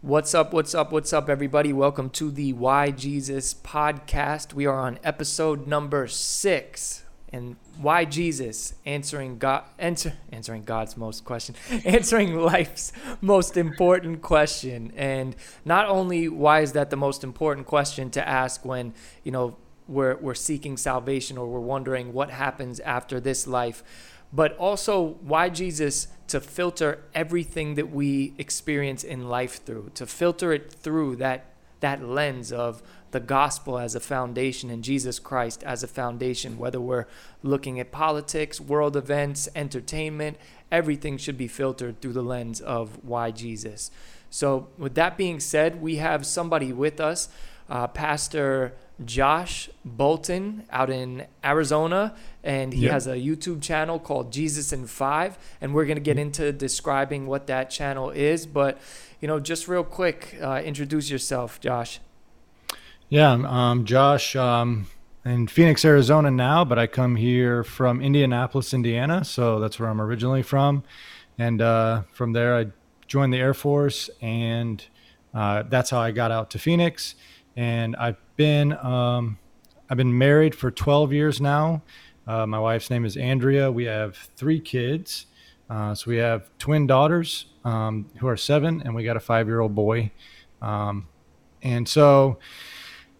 What's up? What's up? What's up, everybody? Welcome to the Why Jesus podcast. We are on episode number six. And why Jesus? Answering God, answer, answering God's most question, answering life's most important question. And not only why is that the most important question to ask when you know we're we're seeking salvation or we're wondering what happens after this life, but also why Jesus to filter everything that we experience in life through, to filter it through that that lens of the gospel as a foundation and Jesus Christ as a foundation, whether we're looking at politics, world events, entertainment, everything should be filtered through the lens of why Jesus. So, with that being said, we have somebody with us, uh, Pastor Josh Bolton out in Arizona, and he yep. has a YouTube channel called Jesus in Five, and we're gonna get into describing what that channel is. But you know, just real quick, uh, introduce yourself, Josh. Yeah, I'm Josh. Um, in Phoenix, Arizona now, but I come here from Indianapolis, Indiana, so that's where I'm originally from. And uh, from there, I joined the Air Force, and uh, that's how I got out to Phoenix. And I've been um, I've been married for 12 years now. Uh, my wife's name is Andrea. We have three kids. Uh, so we have twin daughters um, who are seven, and we got a five-year-old boy. Um, and so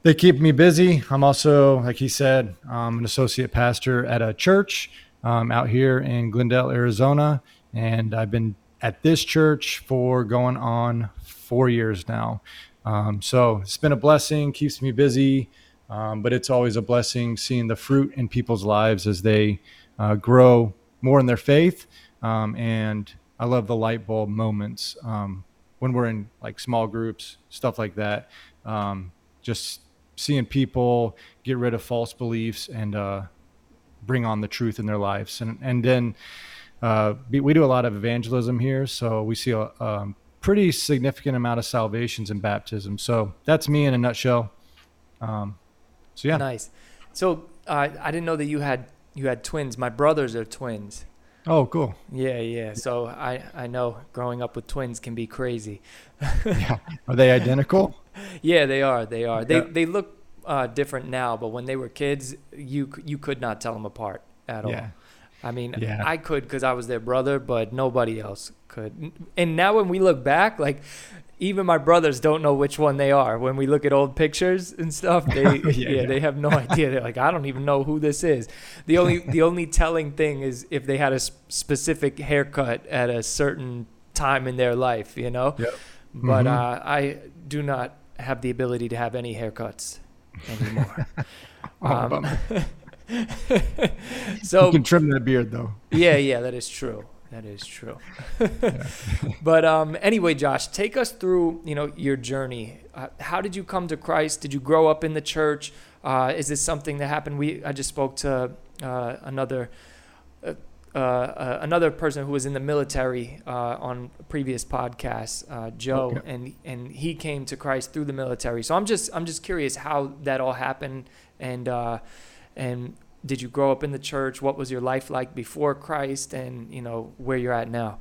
they keep me busy. I'm also, like he said, I'm an associate pastor at a church um, out here in Glendale, Arizona, and I've been at this church for going on four years now. Um, so it's been a blessing, keeps me busy, um, but it's always a blessing seeing the fruit in people's lives as they uh, grow more in their faith. Um, and I love the light bulb moments um, when we're in like small groups, stuff like that. Um, just seeing people get rid of false beliefs and uh, bring on the truth in their lives. And, and then uh, we do a lot of evangelism here. So we see a, um, pretty significant amount of salvations and baptism. So that's me in a nutshell. Um, so yeah, nice. So uh, I didn't know that you had you had twins. My brothers are twins. Oh, cool. Yeah, yeah. So I I know growing up with twins can be crazy. yeah. Are they identical? yeah, they are. They are. They yeah. they look uh, different now, but when they were kids, you you could not tell them apart at all. I mean, yeah. I could because I was their brother, but nobody else could. And now when we look back, like even my brothers don't know which one they are. When we look at old pictures and stuff, they yeah, yeah, yeah, they have no idea. They're like, I don't even know who this is. The only the only telling thing is if they had a specific haircut at a certain time in their life, you know. Yep. But mm-hmm. uh, I do not have the ability to have any haircuts anymore. um, so you can trim that beard though. yeah, yeah, that is true. That is true. but um, anyway, Josh, take us through you know your journey. Uh, how did you come to Christ? Did you grow up in the church? Uh, is this something that happened? We I just spoke to uh, another. Uh, uh, uh, another person who was in the military on previous podcasts, Joe, okay. and and he came to Christ through the military. So I'm just I'm just curious how that all happened, and and did you grow up in the church? What was your life like before Christ, and you know where you're at now?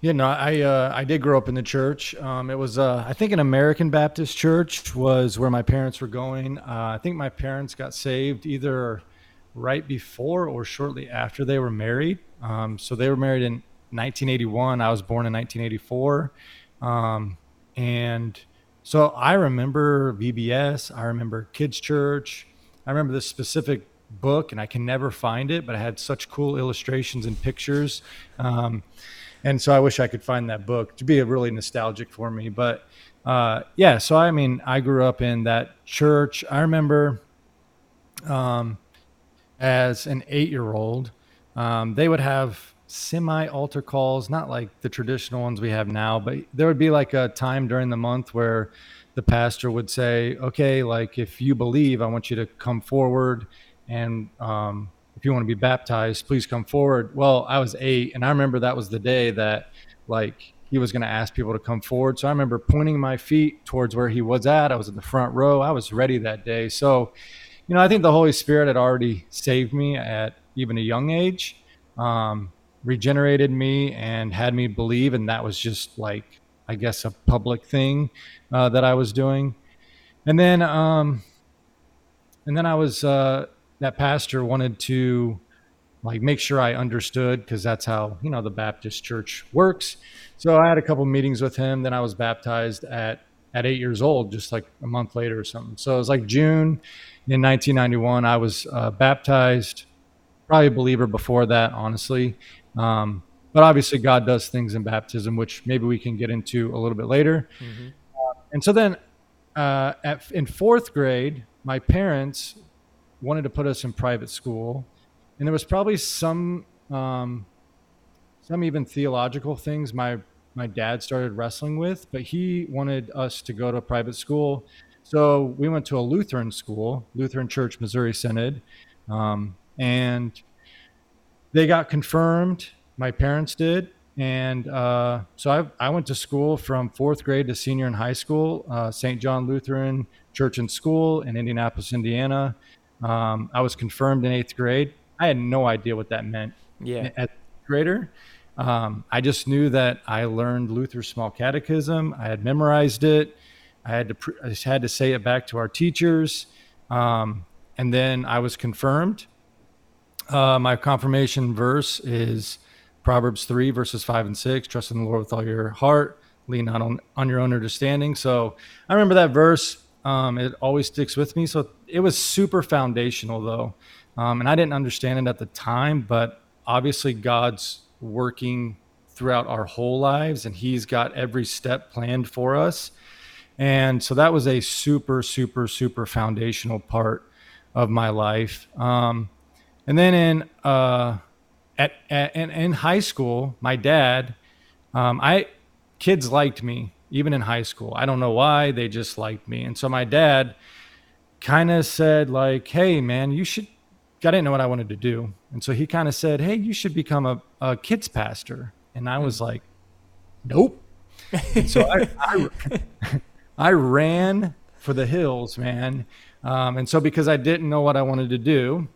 Yeah, no, I uh, I did grow up in the church. Um, it was uh, I think an American Baptist church was where my parents were going. Uh, I think my parents got saved either right before or shortly after they were married. Um, so they were married in 1981. I was born in 1984, um, and so I remember VBS. I remember Kids Church. I remember this specific book, and I can never find it, but I had such cool illustrations and pictures. Um, and so I wish I could find that book to be really nostalgic for me. But uh, yeah, so I mean, I grew up in that church. I remember um, as an eight year old, um, they would have semi altar calls, not like the traditional ones we have now, but there would be like a time during the month where the pastor would say, okay, like if you believe, I want you to come forward. And um, if you want to be baptized, please come forward. Well, I was eight, and I remember that was the day that like he was going to ask people to come forward. So I remember pointing my feet towards where he was at. I was in the front row. I was ready that day. So, you know, I think the Holy Spirit had already saved me at even a young age, um, regenerated me, and had me believe. And that was just like I guess, a public thing uh, that I was doing. And then, um, and then I was uh, that pastor wanted to like make sure I understood because that's how you know the Baptist church works. So I had a couple meetings with him. Then I was baptized at at eight years old, just like a month later or something. So it was like June in 1991. I was uh, baptized. Probably a believer before that, honestly. Um, but obviously, God does things in baptism, which maybe we can get into a little bit later. Mm-hmm. Uh, and so then, uh, at, in fourth grade, my parents wanted to put us in private school and there was probably some um, some even theological things my my dad started wrestling with, but he wanted us to go to a private school. So we went to a Lutheran school, Lutheran Church Missouri Synod, um, and they got confirmed. My parents did, and uh, so I, I, went to school from fourth grade to senior in high school, uh, St. John Lutheran Church and School in Indianapolis, Indiana. Um, I was confirmed in eighth grade. I had no idea what that meant. Yeah. As grader, um, I just knew that I learned Luther's Small Catechism. I had memorized it. I had to I just had to say it back to our teachers, um, and then I was confirmed. Uh, my confirmation verse is Proverbs three verses five and six. Trust in the Lord with all your heart. Lean not on on your own understanding. So I remember that verse. Um, it always sticks with me. So it was super foundational, though. Um, and I didn't understand it at the time, but obviously God's working throughout our whole lives and He's got every step planned for us. And so that was a super, super, super foundational part of my life. Um, and then in, uh, at, at in, in, high school, my dad, um, I kids liked me even in high school. I don't know why they just liked me. And so my dad kind of said like, "Hey man, you should I didn't know what I wanted to do. And so he kind of said, Hey, you should become a, a kids pastor. And I was like, Nope. And so I, I, I, ran for the hills, man. Um, and so because I didn't know what I wanted to do,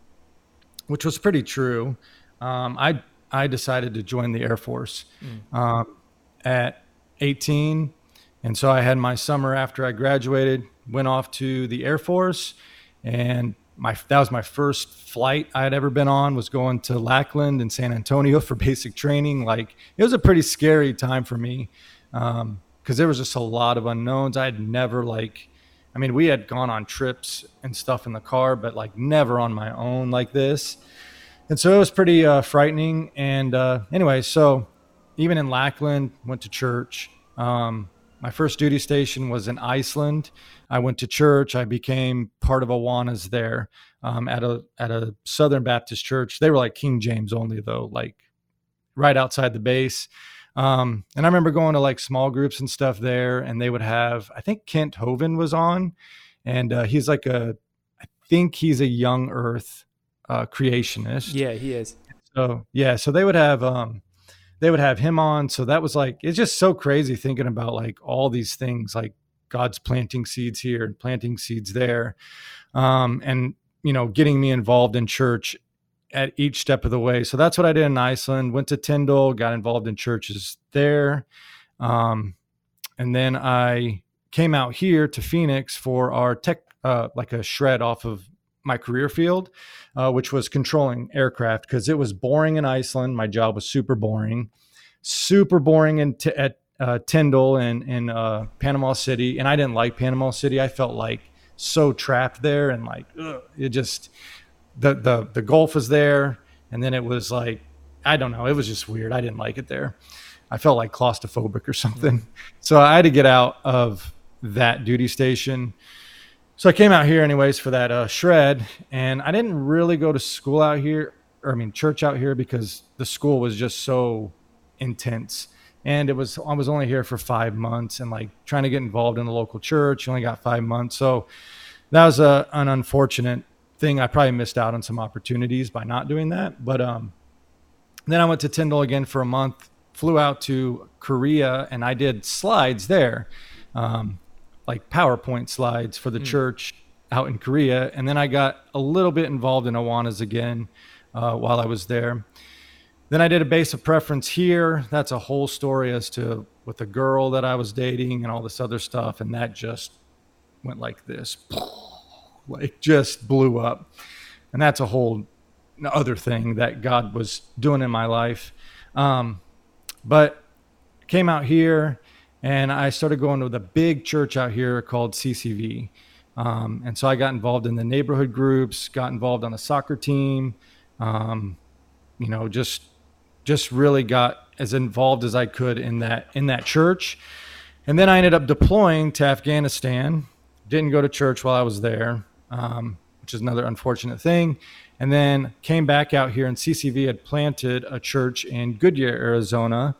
which was pretty true, um, I, I decided to join the Air Force mm. um, at 18. And so I had my summer after I graduated, went off to the Air Force and my that was my first flight I had ever been on was going to Lackland and San Antonio for basic training. Like it was a pretty scary time for me because um, there was just a lot of unknowns. I had never like, I mean, we had gone on trips and stuff in the car, but like never on my own like this. And so it was pretty uh, frightening. And uh, anyway, so even in Lackland, went to church. Um, my first duty station was in Iceland. I went to church. I became part of Awanas there um, at a at a Southern Baptist church. They were like King James only though, like right outside the base. Um, and I remember going to like small groups and stuff there, and they would have I think Kent Hovind was on, and uh, he's like a I think he's a young Earth uh, creationist. Yeah, he is. So yeah, so they would have um, they would have him on. So that was like, it's just so crazy thinking about like all these things, like God's planting seeds here and planting seeds there. Um, and, you know, getting me involved in church at each step of the way. So that's what I did in Iceland. Went to Tyndall, got involved in churches there. Um, and then I came out here to Phoenix for our tech, uh, like a shred off of my career field, uh, which was controlling aircraft because it was boring in Iceland. My job was super boring, super boring in t- at uh, Tyndall and in uh, Panama City, and I didn't like Panama City. I felt like so trapped there, and like ugh, it just the the the Gulf was there, and then it was like I don't know, it was just weird. I didn't like it there. I felt like claustrophobic or something. So I had to get out of that duty station so I came out here anyways for that uh, shred, and I didn't really go to school out here, or I mean church out here, because the school was just so intense. And it was I was only here for five months, and like trying to get involved in the local church, you only got five months, so that was a, an unfortunate thing. I probably missed out on some opportunities by not doing that. But um, then I went to Tyndall again for a month, flew out to Korea, and I did slides there. Um, like PowerPoint slides for the mm. church out in Korea. And then I got a little bit involved in Awanas again uh, while I was there. Then I did a base of preference here. That's a whole story as to with a girl that I was dating and all this other stuff, and that just went like this, like just blew up, and that's a whole other thing that God was doing in my life. Um, but came out here and I started going to the big church out here called CCV. Um, and so I got involved in the neighborhood groups, got involved on a soccer team, um, you know, just just really got as involved as I could in that in that church. And then I ended up deploying to Afghanistan. Didn't go to church while I was there, um, which is another unfortunate thing. And then came back out here, and CCV had planted a church in Goodyear, Arizona,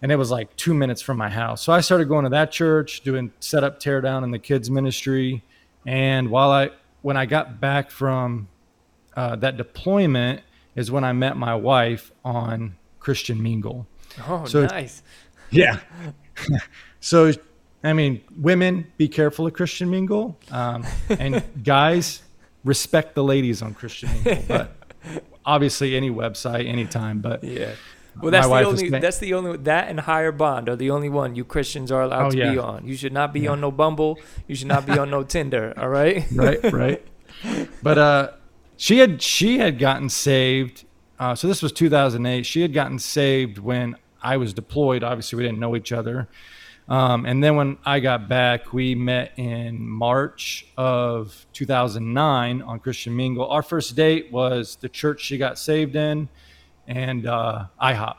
and it was like two minutes from my house. So I started going to that church, doing setup, tear down in the kids ministry. And while I, when I got back from uh, that deployment, is when I met my wife on Christian Mingle. Oh, so, nice. Yeah. so, I mean, women, be careful of Christian Mingle, um, and guys, respect the ladies on Christian Mingle. But obviously, any website, anytime. But yeah. Well, that's the only. That's the only. That and higher bond are the only one you Christians are allowed oh, to yeah. be on. You should not be yeah. on no Bumble. You should not be on no Tinder. All right. right. Right. But uh, she had she had gotten saved. Uh, so this was 2008. She had gotten saved when I was deployed. Obviously, we didn't know each other. Um, and then when I got back, we met in March of 2009 on Christian Mingle. Our first date was the church she got saved in and uh, IHOP.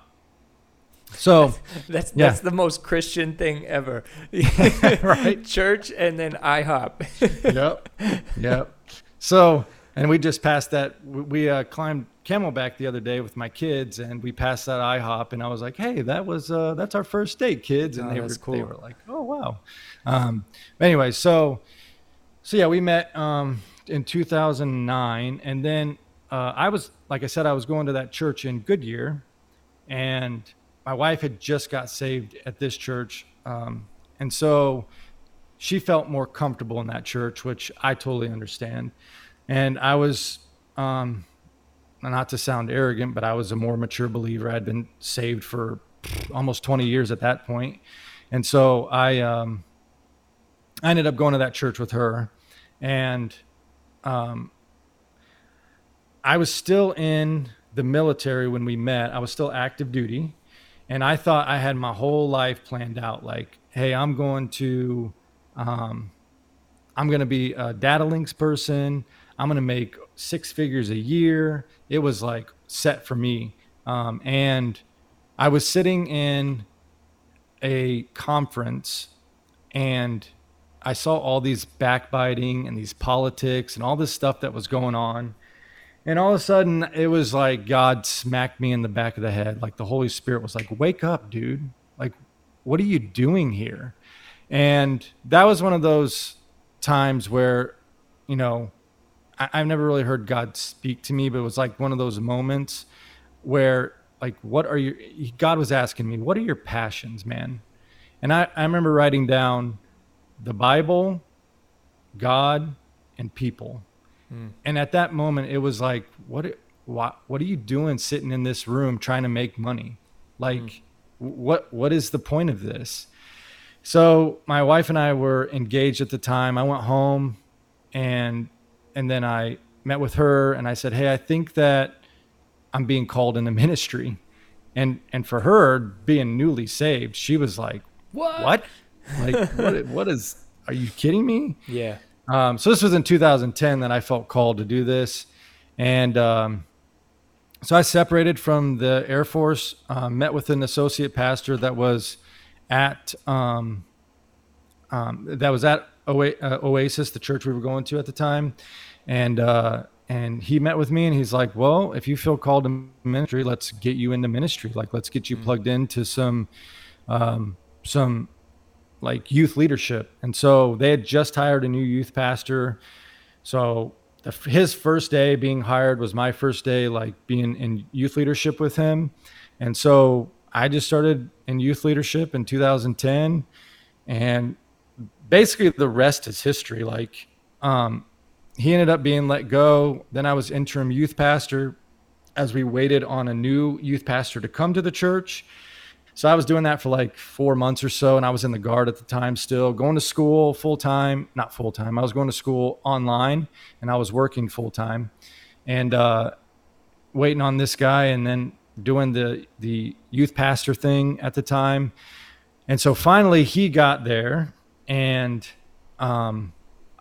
So that's yeah. that's the most Christian thing ever, right? Church and then IHOP. yep, yep. So and we just passed that. We uh, climbed Camelback the other day with my kids, and we passed that IHOP, and I was like, "Hey, that was uh, that's our first date, kids," and oh, they were cool. they were like, "Oh wow." Um, anyway, so so yeah, we met um, in 2009, and then uh, I was like I said, I was going to that church in Goodyear, and my wife had just got saved at this church, um, and so she felt more comfortable in that church, which I totally understand. And I was, um, not to sound arrogant, but I was a more mature believer. I'd been saved for almost 20 years at that point, and so I, um, I ended up going to that church with her, and um, I was still in the military when we met. I was still active duty. And I thought I had my whole life planned out. Like, hey, I'm going to, um, I'm going to be a data links person. I'm going to make six figures a year. It was like set for me. Um, and I was sitting in a conference and I saw all these backbiting and these politics and all this stuff that was going on. And all of a sudden, it was like God smacked me in the back of the head. Like the Holy Spirit was like, Wake up, dude. Like, what are you doing here? And that was one of those times where, you know, I, have never really heard God speak to me, but it was like one of those moments where, like, what are your, God was asking me, What are your passions, man? And I, I remember writing down the Bible, God, and people Mm. And at that moment, it was like, what, what, what are you doing sitting in this room trying to make money? Like, mm. what, what is the point of this? So my wife and I were engaged at the time. I went home and, and then I met with her and I said, Hey, I think that I'm being called into ministry. And, and for her being newly saved, she was like, what? What? Like, what, what is, are you kidding me? Yeah. Um, so this was in 2010 that I felt called to do this, and um, so I separated from the Air Force, uh, met with an associate pastor that was at um, um that was at uh, Oasis, the church we were going to at the time, and uh, and he met with me and he's like, "Well, if you feel called to ministry, let's get you into ministry. Like, let's get you mm-hmm. plugged into some um, some like youth leadership. And so they had just hired a new youth pastor. So the, his first day being hired was my first day, like being in youth leadership with him. And so I just started in youth leadership in 2010. And basically the rest is history. Like, um, he ended up being let go. Then I was interim youth pastor as we waited on a new youth pastor to come to the church. So I was doing that for like four months or so, and I was in the guard at the time still, going to school full time, not full time. I was going to school online, and I was working full time, and uh, waiting on this guy, and then doing the the youth pastor thing at the time, and so finally he got there, and um,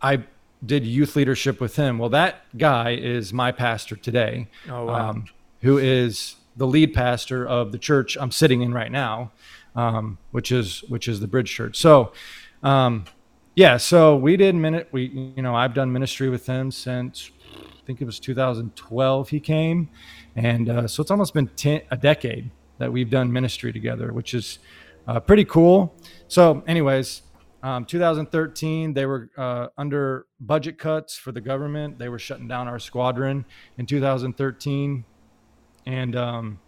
I did youth leadership with him. Well, that guy is my pastor today, Oh, wow. um, who is the lead pastor of the church I'm sitting in right now, um, which is which is the Bridge Church. So, um, yeah, so we did minute. We you know I've done ministry with him since I think it was 2012 he came, and uh, so it's almost been 10, a decade that we've done ministry together, which is uh, pretty cool. So, anyways. Um, 2013, they were uh, under budget cuts for the government. They were shutting down our squadron in 2013 and um,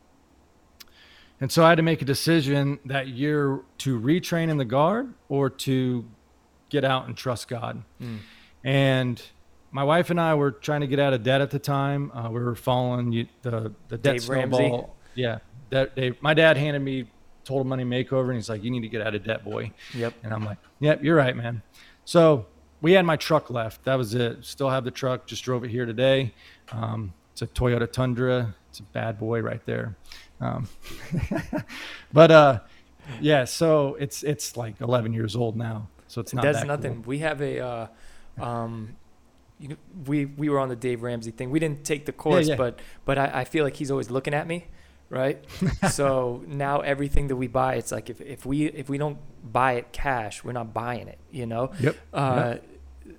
and so I had to make a decision that year to retrain in the guard or to get out and trust God. Mm. And my wife and I were trying to get out of debt at the time. Uh, we were following you- the the debt Dave Ramsey. snowball. Yeah, that Dave. My dad handed me total money makeover, and he's like, "You need to get out of debt, boy." Yep. And I'm like, "Yep, you're right, man." So we had my truck left. That was it. Still have the truck. Just drove it here today. Um, it's a Toyota Tundra. It's a bad boy right there. Um, but uh, yeah, so it's it's like 11 years old now. So it's not That's that nothing. cool. We have a, uh, um, you know, we we were on the Dave Ramsey thing. We didn't take the course, yeah. but but I, I feel like he's always looking at me, right? so now everything that we buy, it's like if, if we if we don't buy it cash, we're not buying it. You know. Yep. Uh,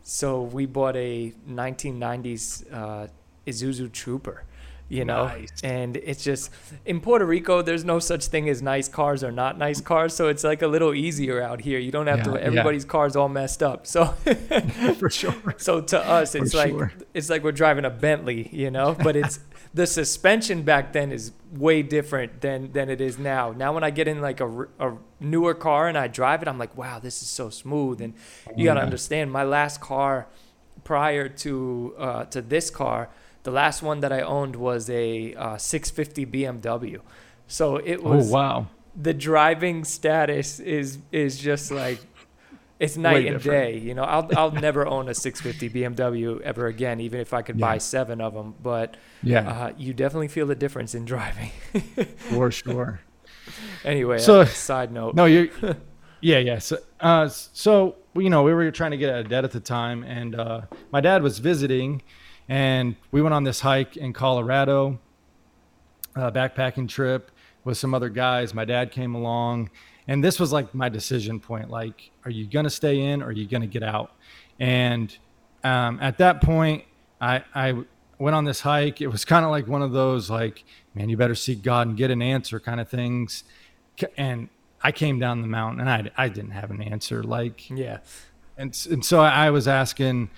So we bought a 1990s uh, Isuzu Trooper. You know, Nice. and it's just in Puerto Rico. There's no such thing as nice cars or not nice cars, so it's like a little easier out here. You don't have Yeah, to. yeah. Everybody's car's all messed up, so for sure. so to us, it's For like sure. it's like we're driving a Bentley, you know. But it's the suspension back then is way different than than it is now. Now when I get in like a, a newer car and I drive it, I'm like, wow, this is so smooth. And you gotta Yeah. understand, my last car prior to uh, to this car, the last one that I owned was a uh, 650 BMW. So it Oh was wow. the driving status is is just like it's night and different. day. You know, I'll I'll never own a 650 BMW ever again, even if I could buy seven of them. But Yeah, uh, you definitely feel the difference in driving. for sure. anyway, So- uh, side note. No, you're. Yeah, yeah. So, uh, so you know, we were trying to get out of debt at the time, and uh, my dad was visiting, and we went on this hike in Colorado, uh, backpacking trip with some other guys. My dad came along, and this was like my decision point: like, are you gonna stay in, or are you gonna get out? And um, at that point, I, I went on this hike. It was kind of like one of those like, man, you better seek God and get an answer kind of things. And I came down the mountain and I, I didn't have an answer. Like, Yeah, and, and so I was asking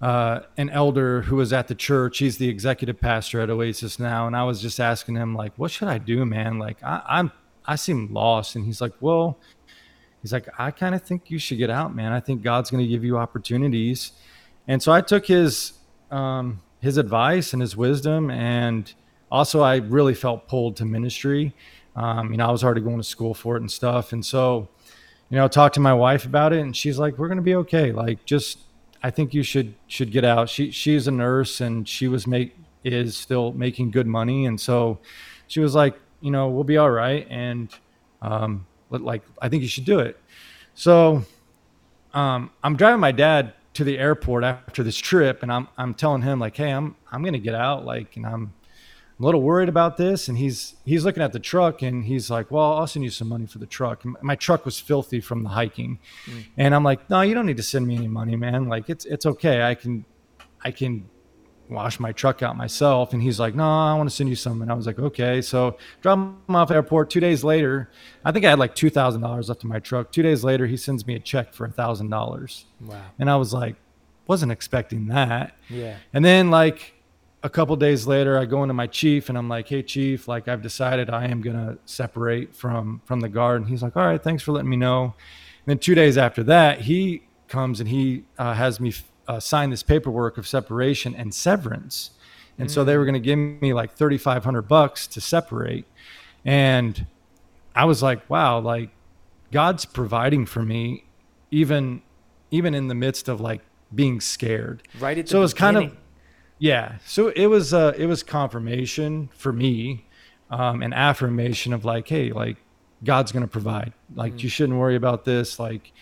uh, an elder who was at the church. He's the executive pastor at Oasis now, and I was just asking him like, "What should I do, man? Like, I, I'm I seem lost." And he's like, "Well," he's like, "I kind of think you should get out, man. I think God's going to give you opportunities." And so I took his um, his advice and his wisdom, and also I really felt pulled to ministry. Um, you know, I was already going to school for it and stuff, and so you know, talked to my wife about it, and she's like, "We're gonna be okay. Like, just I think you should should get out." She she's a nurse, and she was make is still making good money, and so she was like, "You know, we'll be all right." And um, like, I think you should do it. So um, I'm driving my dad to the airport after this trip, and I'm I'm telling him like, "Hey, I'm I'm gonna get out." Like, and I'm I'm a little worried about this. And he's he's looking at the truck and he's like, Well, I'll send you some money for the truck. And my truck was filthy from the hiking. Mm. And I'm like, No, you don't need to send me any money, man. Like it's it's okay. I can I can wash my truck out myself. And he's like, No, I want to send you some. And I was like, Okay. So drop him off airport. Two days later, I think I had like two thousand dollars left in my truck. Two days later, he sends me a check for a thousand dollars. wow. And I was like, wasn't expecting that. Yeah, And then like a couple days later, I go into my chief and I'm like, "Hey, chief, like I've decided I am gonna separate from from the guard." And he's like, "All right, thanks for letting me know." And then two days after that, he comes and he uh, has me uh, sign this paperwork of separation and severance. And so they were going to give me like thirty five hundred bucks to separate, and I was like, wow, like God's providing for me, even even in the midst of like being scared. Right so it was kind of beginning. Yeah. So it was uh it was confirmation for me, um, an affirmation of like, hey, like God's gonna provide. Like Mm. you shouldn't worry about this. Like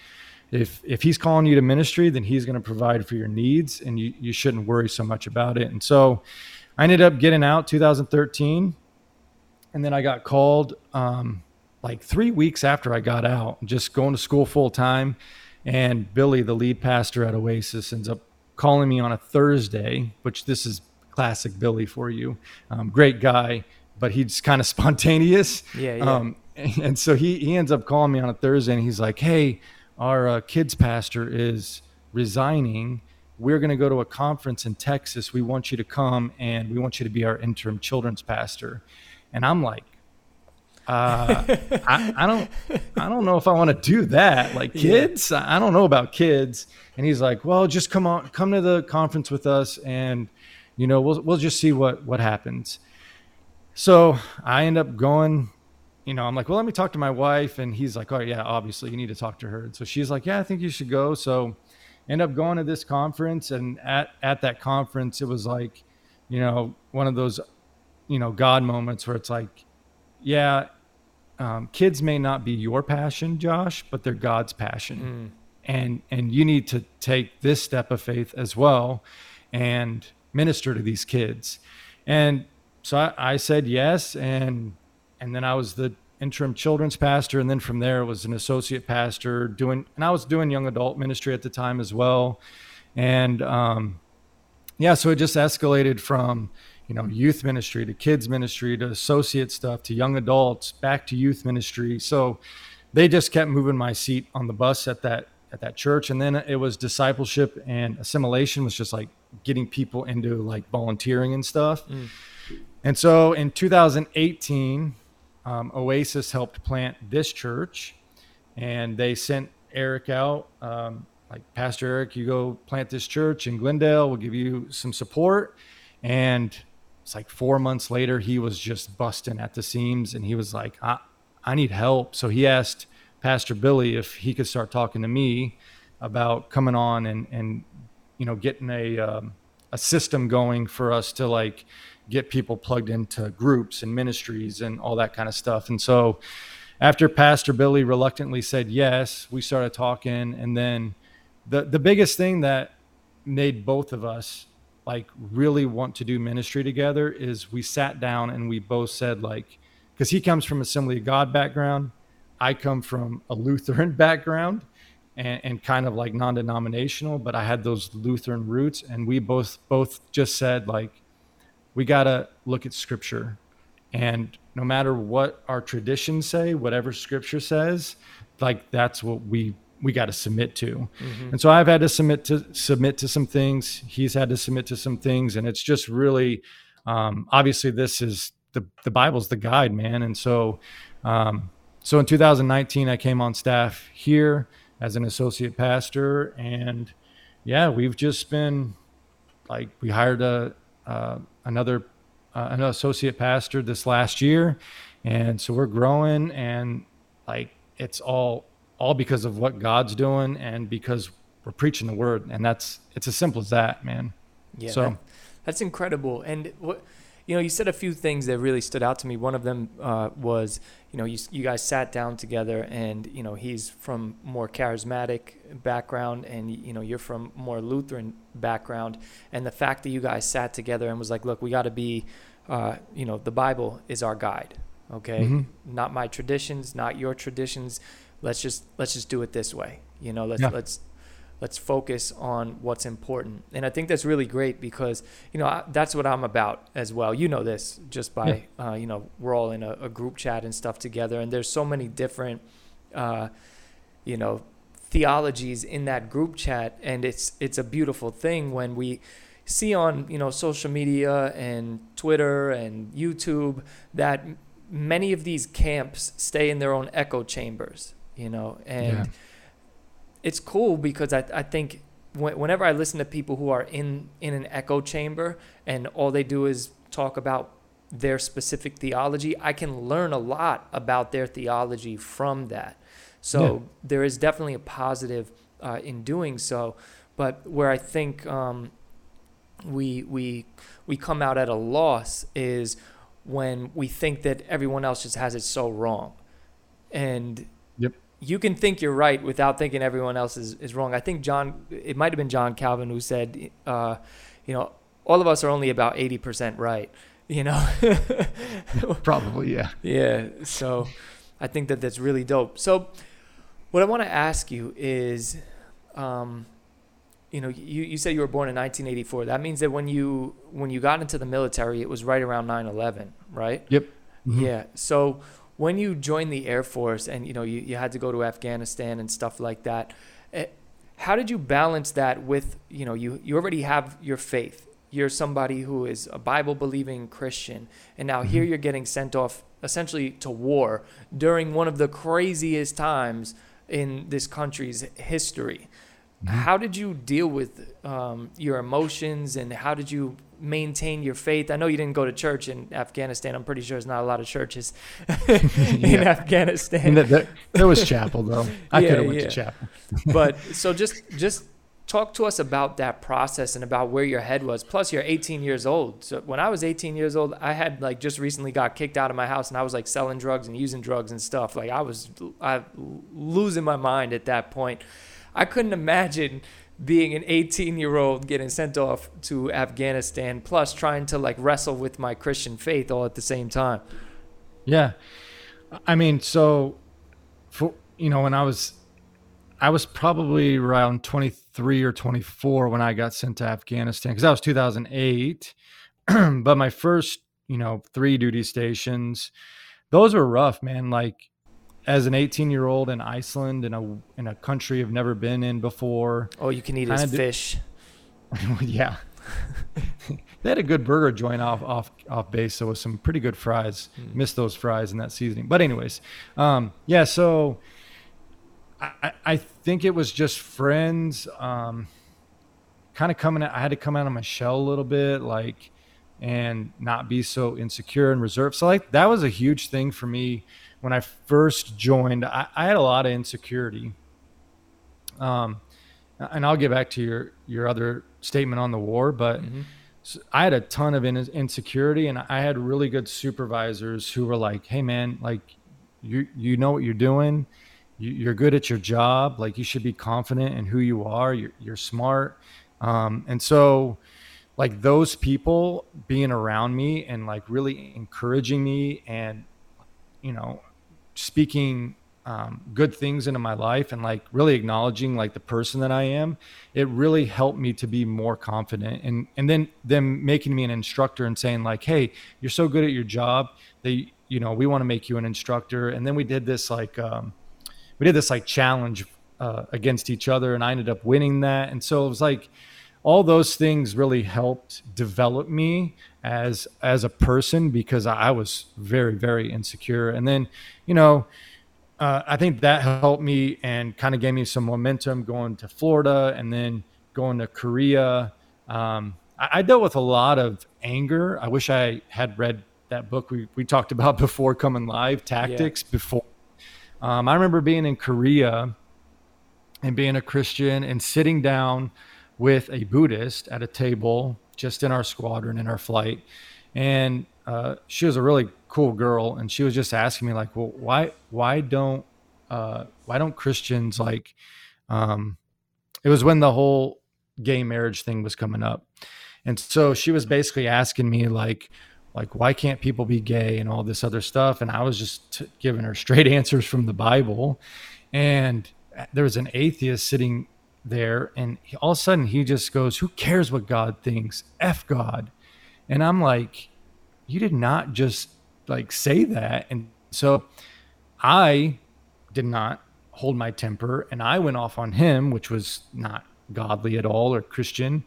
if if he's calling you to ministry, then he's gonna provide for your needs and you, you shouldn't worry so much about it. And so I ended up getting out 2013 and then I got called um like three weeks after I got out, just going to school full time. And Billy, the lead pastor at Oasis, ends up calling me on a Thursday, which this is classic Billy for you. Um, great guy, but he's kind of spontaneous. Yeah, yeah. Um, and so he, he ends up calling me on a Thursday and he's like, Hey, our uh, kids pastor is resigning. We're going to go to a conference in Texas. We want you to come and we want you to be our interim children's pastor. And I'm like, uh, I, I don't, I don't know if I want to do that. Like Yeah. kids, I don't know about kids. And he's like, well, just come on, come to the conference with us, and you know, we'll we'll just see what what happens. So I end up going. You know, I'm like, well, let me talk to my wife, and he's like, oh yeah, obviously you need to talk to her. And so she's like, yeah, I think you should go. So end up going to this conference, and at at that conference, it was like, you know, one of those, you know, God moments where it's like, yeah, um, kids may not be your passion, Josh, but they're God's passion, and and you need to take this step of faith as well, and minister to these kids, and so I, I said yes, and and then I was the interim children's pastor, and then from there was an associate pastor doing, and I was doing young adult ministry at the time as well, and um, yeah, so it just escalated from you know youth ministry to kids ministry to associate stuff to young adults back to youth ministry. So they just kept moving my seat on the bus at that at that church, and then it was discipleship and assimilation was just like getting people into like volunteering and stuff. And so in 2018, um, Oasis helped plant this church, and they sent Eric out. Um, like Pastor Eric, you go plant this church in Glendale. We'll give you some support. And it's like four months later, he was just busting at the seams, and he was like, "I, I need help." So he asked Pastor Billy if he could start talking to me about coming on and and you know getting a um, a system going for us to like get people plugged into groups and ministries and all that kind of stuff. And so after Pastor Billy reluctantly said yes, we started talking and then the the biggest thing that made both of us like really want to do ministry together is we sat down and we both said like because he comes from assembly of god background i come from a lutheran background and, and kind of like non-denominational but i had those lutheran roots and we both both just said like we got to look at scripture. And no matter what our traditions say whatever scripture says like that's what we we got to submit to. And so i've had to submit to submit to some things he's had to submit to some things and it's just really um, obviously this is the the bible's the guide man. And so um, so in 2019 i came on staff here as an associate pastor and yeah we've just been like we hired a uh, another uh, an associate pastor this last year and so we're growing and like it's all all because of what god's doing and because we're preaching the word and that's it's as simple as that man Yeah, So- that- that's incredible. And what you know, you said a few things that really stood out to me. One of them uh, was, you know, you you guys sat down together, and you know, he's from more charismatic background, and you know, you're from more Lutheran background, and the fact that you guys sat together and was like, look, we got to be, uh, you know, the Bible is our guide. Okay, Mhm. not my traditions, not your traditions. Let's just let's just do it this way. You know, let's Yeah. let's let's focus on what's important and i think that's really great because you know I, that's what i'm about as well you know this just by uh, you know we're all in a, a group chat and stuff together and there's so many different uh, you know theologies in that group chat and it's it's a beautiful thing when we see on you know social media and twitter and youtube that many of these camps stay in their own echo chambers you know and Yeah. it's cool because I, I think wh- whenever I listen to people who are in in an echo chamber and all they do is talk about their specific theology, I can learn a lot about their theology from that. So yeah. there is definitely a positive uh, in doing so. But where I think um, we we we come out at a loss is when we think that everyone else just has it so wrong, and. You can think you're right without thinking everyone else is, is wrong. I think John, it might have been John Calvin who said, uh, you know, all of us are only about eighty percent right. You know, probably yeah. Yeah. So I think that that's really dope. So what I want to ask you is. Um, you know, you, you said you were born in 1984. That means that when you when you got into the military, it was right around 9/11, right? Yep. Mm-hmm. Yeah. So when you joined the Air Force and you know you, you had to go to Afghanistan and stuff like that, eh, how did you balance that with you know you you already have your faith. You're somebody who is a Bible believing Christian, and now mm-hmm. here you're getting sent off essentially to war during one of the craziest times in this country's history. Mm-hmm. How did you deal with um, your emotions and how did you maintain your faith? I know you didn't go to church in Afghanistan. I'm pretty sure there's not a lot of churches in Afghanistan. There, there, was chapel though. I yeah, could have went yeah. to chapel. but so just just talk to us about that process and about where your head was. Plus, you're 18 years old. So when I was 18 years old, I had like just recently got kicked out of my house and I was like selling drugs and using drugs and stuff. Like I was I losing my mind at that point. I couldn't imagine being an 18 year old getting sent off to Afghanistan, plus trying to like wrestle with my Christian faith all at the same time. Yeah. I mean, so for, you know, when I was, I was probably around 23 or 24 when I got sent to Afghanistan because that was 2008. but my first, you know, three duty stations, those were rough, man. Like, as an 18 year old in Iceland in a in a country I've never been in before. Oh, you can eat his fish. yeah. they had a good burger joint off off off base, so with some pretty good fries. Mm. Missed those fries and that seasoning. But anyways, um, yeah. So I, I think it was just friends, um, kind of coming. Out, I had to come out of my shell a little bit, like, and not be so insecure and reserved. So like that was a huge thing for me when I first joined, I, I had a lot of insecurity. Um, and I'll get back to your your other statement on the war, but mm-hmm. I had a ton of in- insecurity, and I had really good supervisors who were like, "Hey, man, like you you know what you're doing." You, are good at your job. Like you should be confident in who you are. You're, you're smart. Um, and so like those people being around me and like really encouraging me and, you know, speaking um, good things into my life and like really acknowledging like the person that I am, it really helped me to be more confident. And and then them making me an instructor and saying like, hey, you're so good at your job that you know we want to make you an instructor. And then we did this like um, we did this like challenge uh, against each other, and I ended up winning that. And so it was like all those things really helped develop me as as a person because I was very very insecure. And then, you know, uh, I think that helped me and kind of gave me some momentum going to Florida and then going to Korea. Um, I, I, dealt with a lot of anger. I wish I had read that book we, we talked about before coming live, Tactics, yeah. before. Um, I remember being in Korea and being a Christian and sitting down with a Buddhist at a table just in our squadron in our flight, and uh, she was a really cool girl, and she was just asking me like, "Well, why why don't uh, why don't Christians like?" Um, it was when the whole gay marriage thing was coming up, and so she was basically asking me like like why can't people be gay? and all this other stuff. And i was just t- giving her straight answers from the bible. And there was an atheist sitting there and he, all of a sudden he just goes who cares what god thinks? F god. And i'm like you did not just like say that. And so i did not hold my temper and i went off on him which was not godly at all or christian.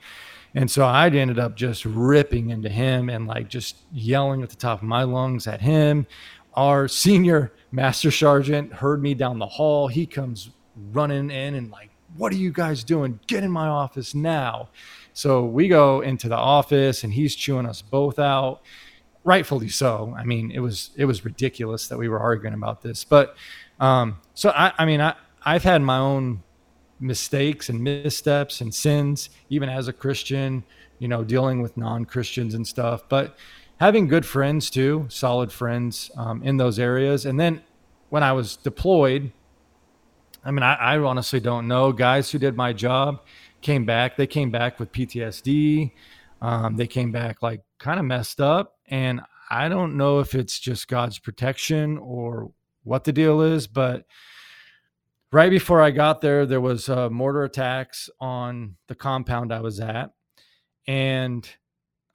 And so i ended up just ripping into him and like just yelling at the top of my lungs at him. Our senior master sergeant heard me down the hall. He comes running in and like what are you guys doing? Get in my office now. So we go into the office and he's chewing us both out. rightfully so. I mean, it was it was ridiculous that we were arguing about this. But um, so I, I mean, I I've had my own mistakes and missteps and sins, even as a Christian. You know, dealing with non Christians and stuff, but having good friends too, solid friends um, in those areas. And then when I was deployed, I mean, I, I honestly don't know. Guys who did my job came back. They came back with PTSD. Um, they came back like kind of messed up. And I don't know if it's just God's protection or what the deal is, but right before I got there, there was uh, mortar attacks on the compound I was at. And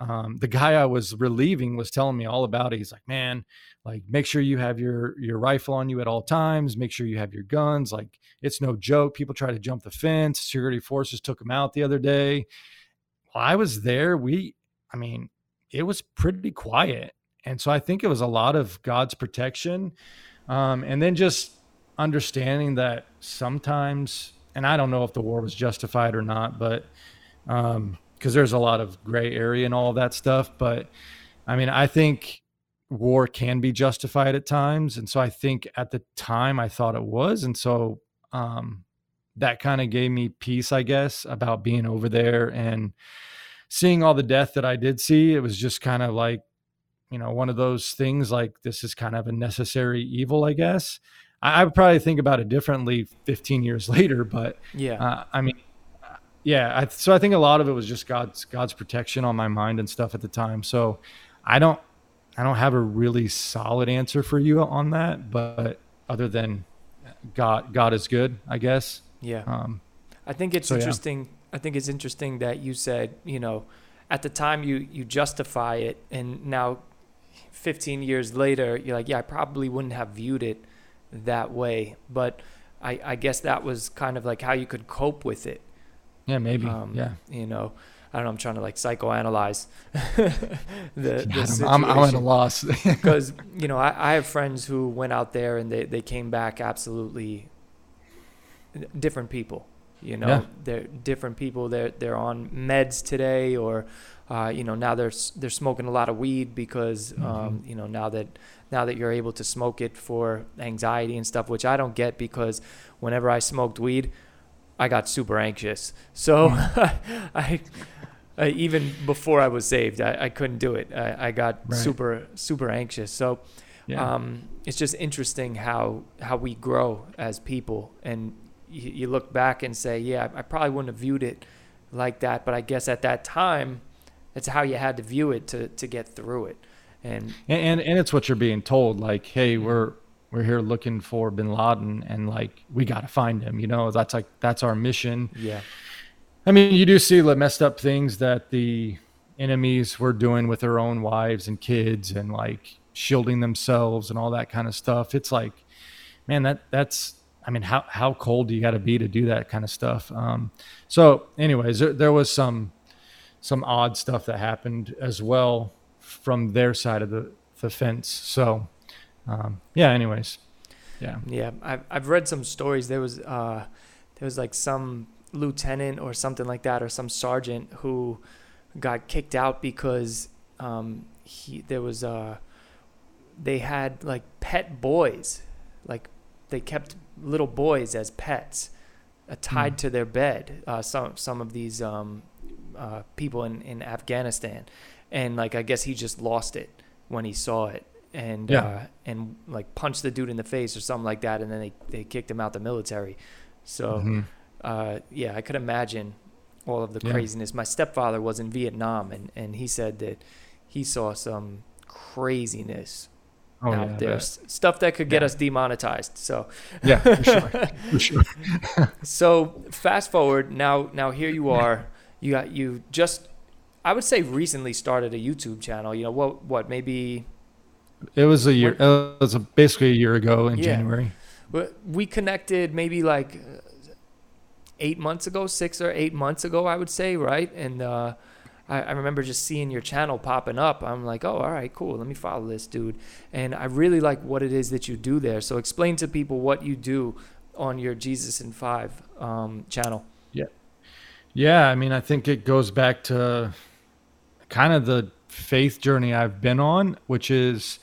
um, the guy I was relieving was telling me all about it. He's like, man, like make sure you have your your rifle on you at all times. Make sure you have your guns. Like it's no joke. People try to jump the fence. Security forces took them out the other day. While I was there, we, I mean, it was pretty quiet. And so I think it was a lot of God's protection. Um, and then just understanding that sometimes, and I don't know if the war was justified or not, but because there's a lot of gray area and all of that stuff. But I mean, I think war can be justified at times. And so I think at the time I thought it was. And so um, that kind of gave me peace, I guess, about being over there and seeing all the death that I did see. It was just kind of like, you know, one of those things like this is kind of a necessary evil, I guess. I, I would probably think about it differently 15 years later, but yeah, uh, I mean, yeah. I, so I think a lot of it was just God's God's protection on my mind and stuff at the time. So I don't I don't have a really solid answer for you on that, but other than God God is good, I guess. Yeah. Um, I think it's so, interesting. Yeah. I think it's interesting that you said, you know, at the time you you justify it, and now, 15 years later, you're like, yeah, I probably wouldn't have viewed it that way, but I I guess that was kind of like how you could cope with it. Yeah, maybe. Um, yeah. You know, I don't know. I'm trying to like psychoanalyze the, the situation. I'm, I'm at a loss because you know I, I have friends who went out there and they, they came back absolutely different people. You know, yeah. they're different people. They're they're on meds today, or uh, you know now they're they're smoking a lot of weed because mm-hmm. um, you know now that now that you're able to smoke it for anxiety and stuff, which I don't get because whenever I smoked weed, I got super anxious. So. I, I, even before I was saved, I, I couldn't do it. I, I got right. super super anxious. So yeah. um, it's just interesting how how we grow as people and you, you look back and say, yeah, I probably wouldn't have viewed it like that, but I guess at that time, it's how you had to view it to to get through it. And and and it's what you're being told, like, hey, we're we're here looking for Bin Laden, and like we got to find him. You know, that's like that's our mission. Yeah. I mean, you do see the messed up things that the enemies were doing with their own wives and kids, and like shielding themselves and all that kind of stuff. It's like, man, that that's I mean, how how cold do you got to be to do that kind of stuff? Um, so, anyways, there, there, was some some odd stuff that happened as well from their side of the the fence. So, um, yeah. Anyways, yeah, yeah. I've I've read some stories. There was uh, there was like some lieutenant or something like that, or some sergeant who got kicked out because um, he there was uh, they had like pet boys, like they kept little boys as pets uh, tied mm. to their bed. Uh, some some of these um, uh, people in, in Afghanistan, and like I guess he just lost it when he saw it, and yeah. Uh, and like punched the dude in the face or something like that, and then they they kicked him out the military. So mm-hmm. Uh, yeah, I could imagine all of the yeah. craziness. My stepfather was in Vietnam, and and he said that he saw some craziness oh, out yeah, there, stuff that could get us demonetized. So yeah, for sure, for sure. so fast forward now. Now here you are. You got you just. I would say recently started a YouTube channel. You know what? What maybe? It was a year. It was a, basically a year ago in yeah. January. We connected maybe like eight months ago, six or eight months ago, I would say, right? And uh, I, I remember just seeing your channel popping up. I'm like, oh, all right, cool. Let me follow this dude. And I really like what it is that you do there. So explain to people what you do on your Jesus in Five um, channel. Yeah. Yeah. I mean, I think it goes back to kind of the faith journey I've been on, which is,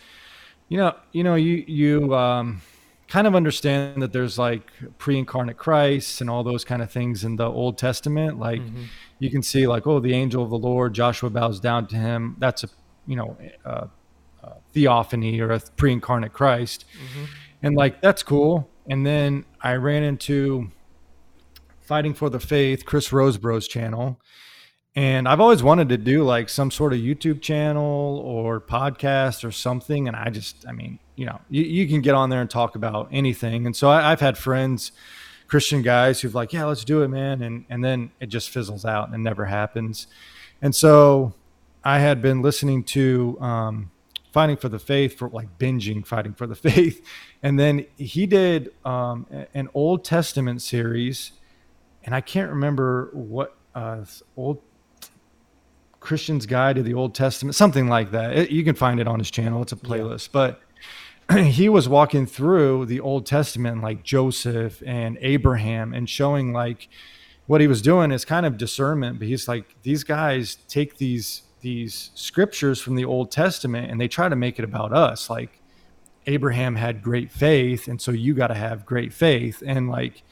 you know, you know, you you um, kind of understand that there's like pre-incarnate Christ and all those kind of things in the Old Testament. Like mm-hmm. you can see, like, oh, the angel of the Lord, Joshua bows down to him. That's a you know, a, a theophany or a pre-incarnate Christ, mm-hmm. and like that's cool. And then I ran into Fighting for the Faith, Chris Rosebrough's channel. And I've always wanted to do like some sort of YouTube channel or podcast or something. And I just, I mean, you know, you, you can get on there and talk about anything. And so I, have had friends, Christian guys who've like, yeah, let's do it, man. And, and then it just fizzles out and it never happens. And so I had been listening to um, Fighting for the Faith for like binging Fighting for the Faith. And then he did um, an Old Testament series and I can't remember what uh, old Christian's Guide to the Old Testament, something like that. It, you can find it on his channel. It's a playlist, yeah. but he was walking through the Old Testament, like Joseph and Abraham, and showing like what he was doing is kind of discernment. But he's like, these guys take these these scriptures from the Old Testament and they try to make it about us. Like Abraham had great faith, and so you got to have great faith, and like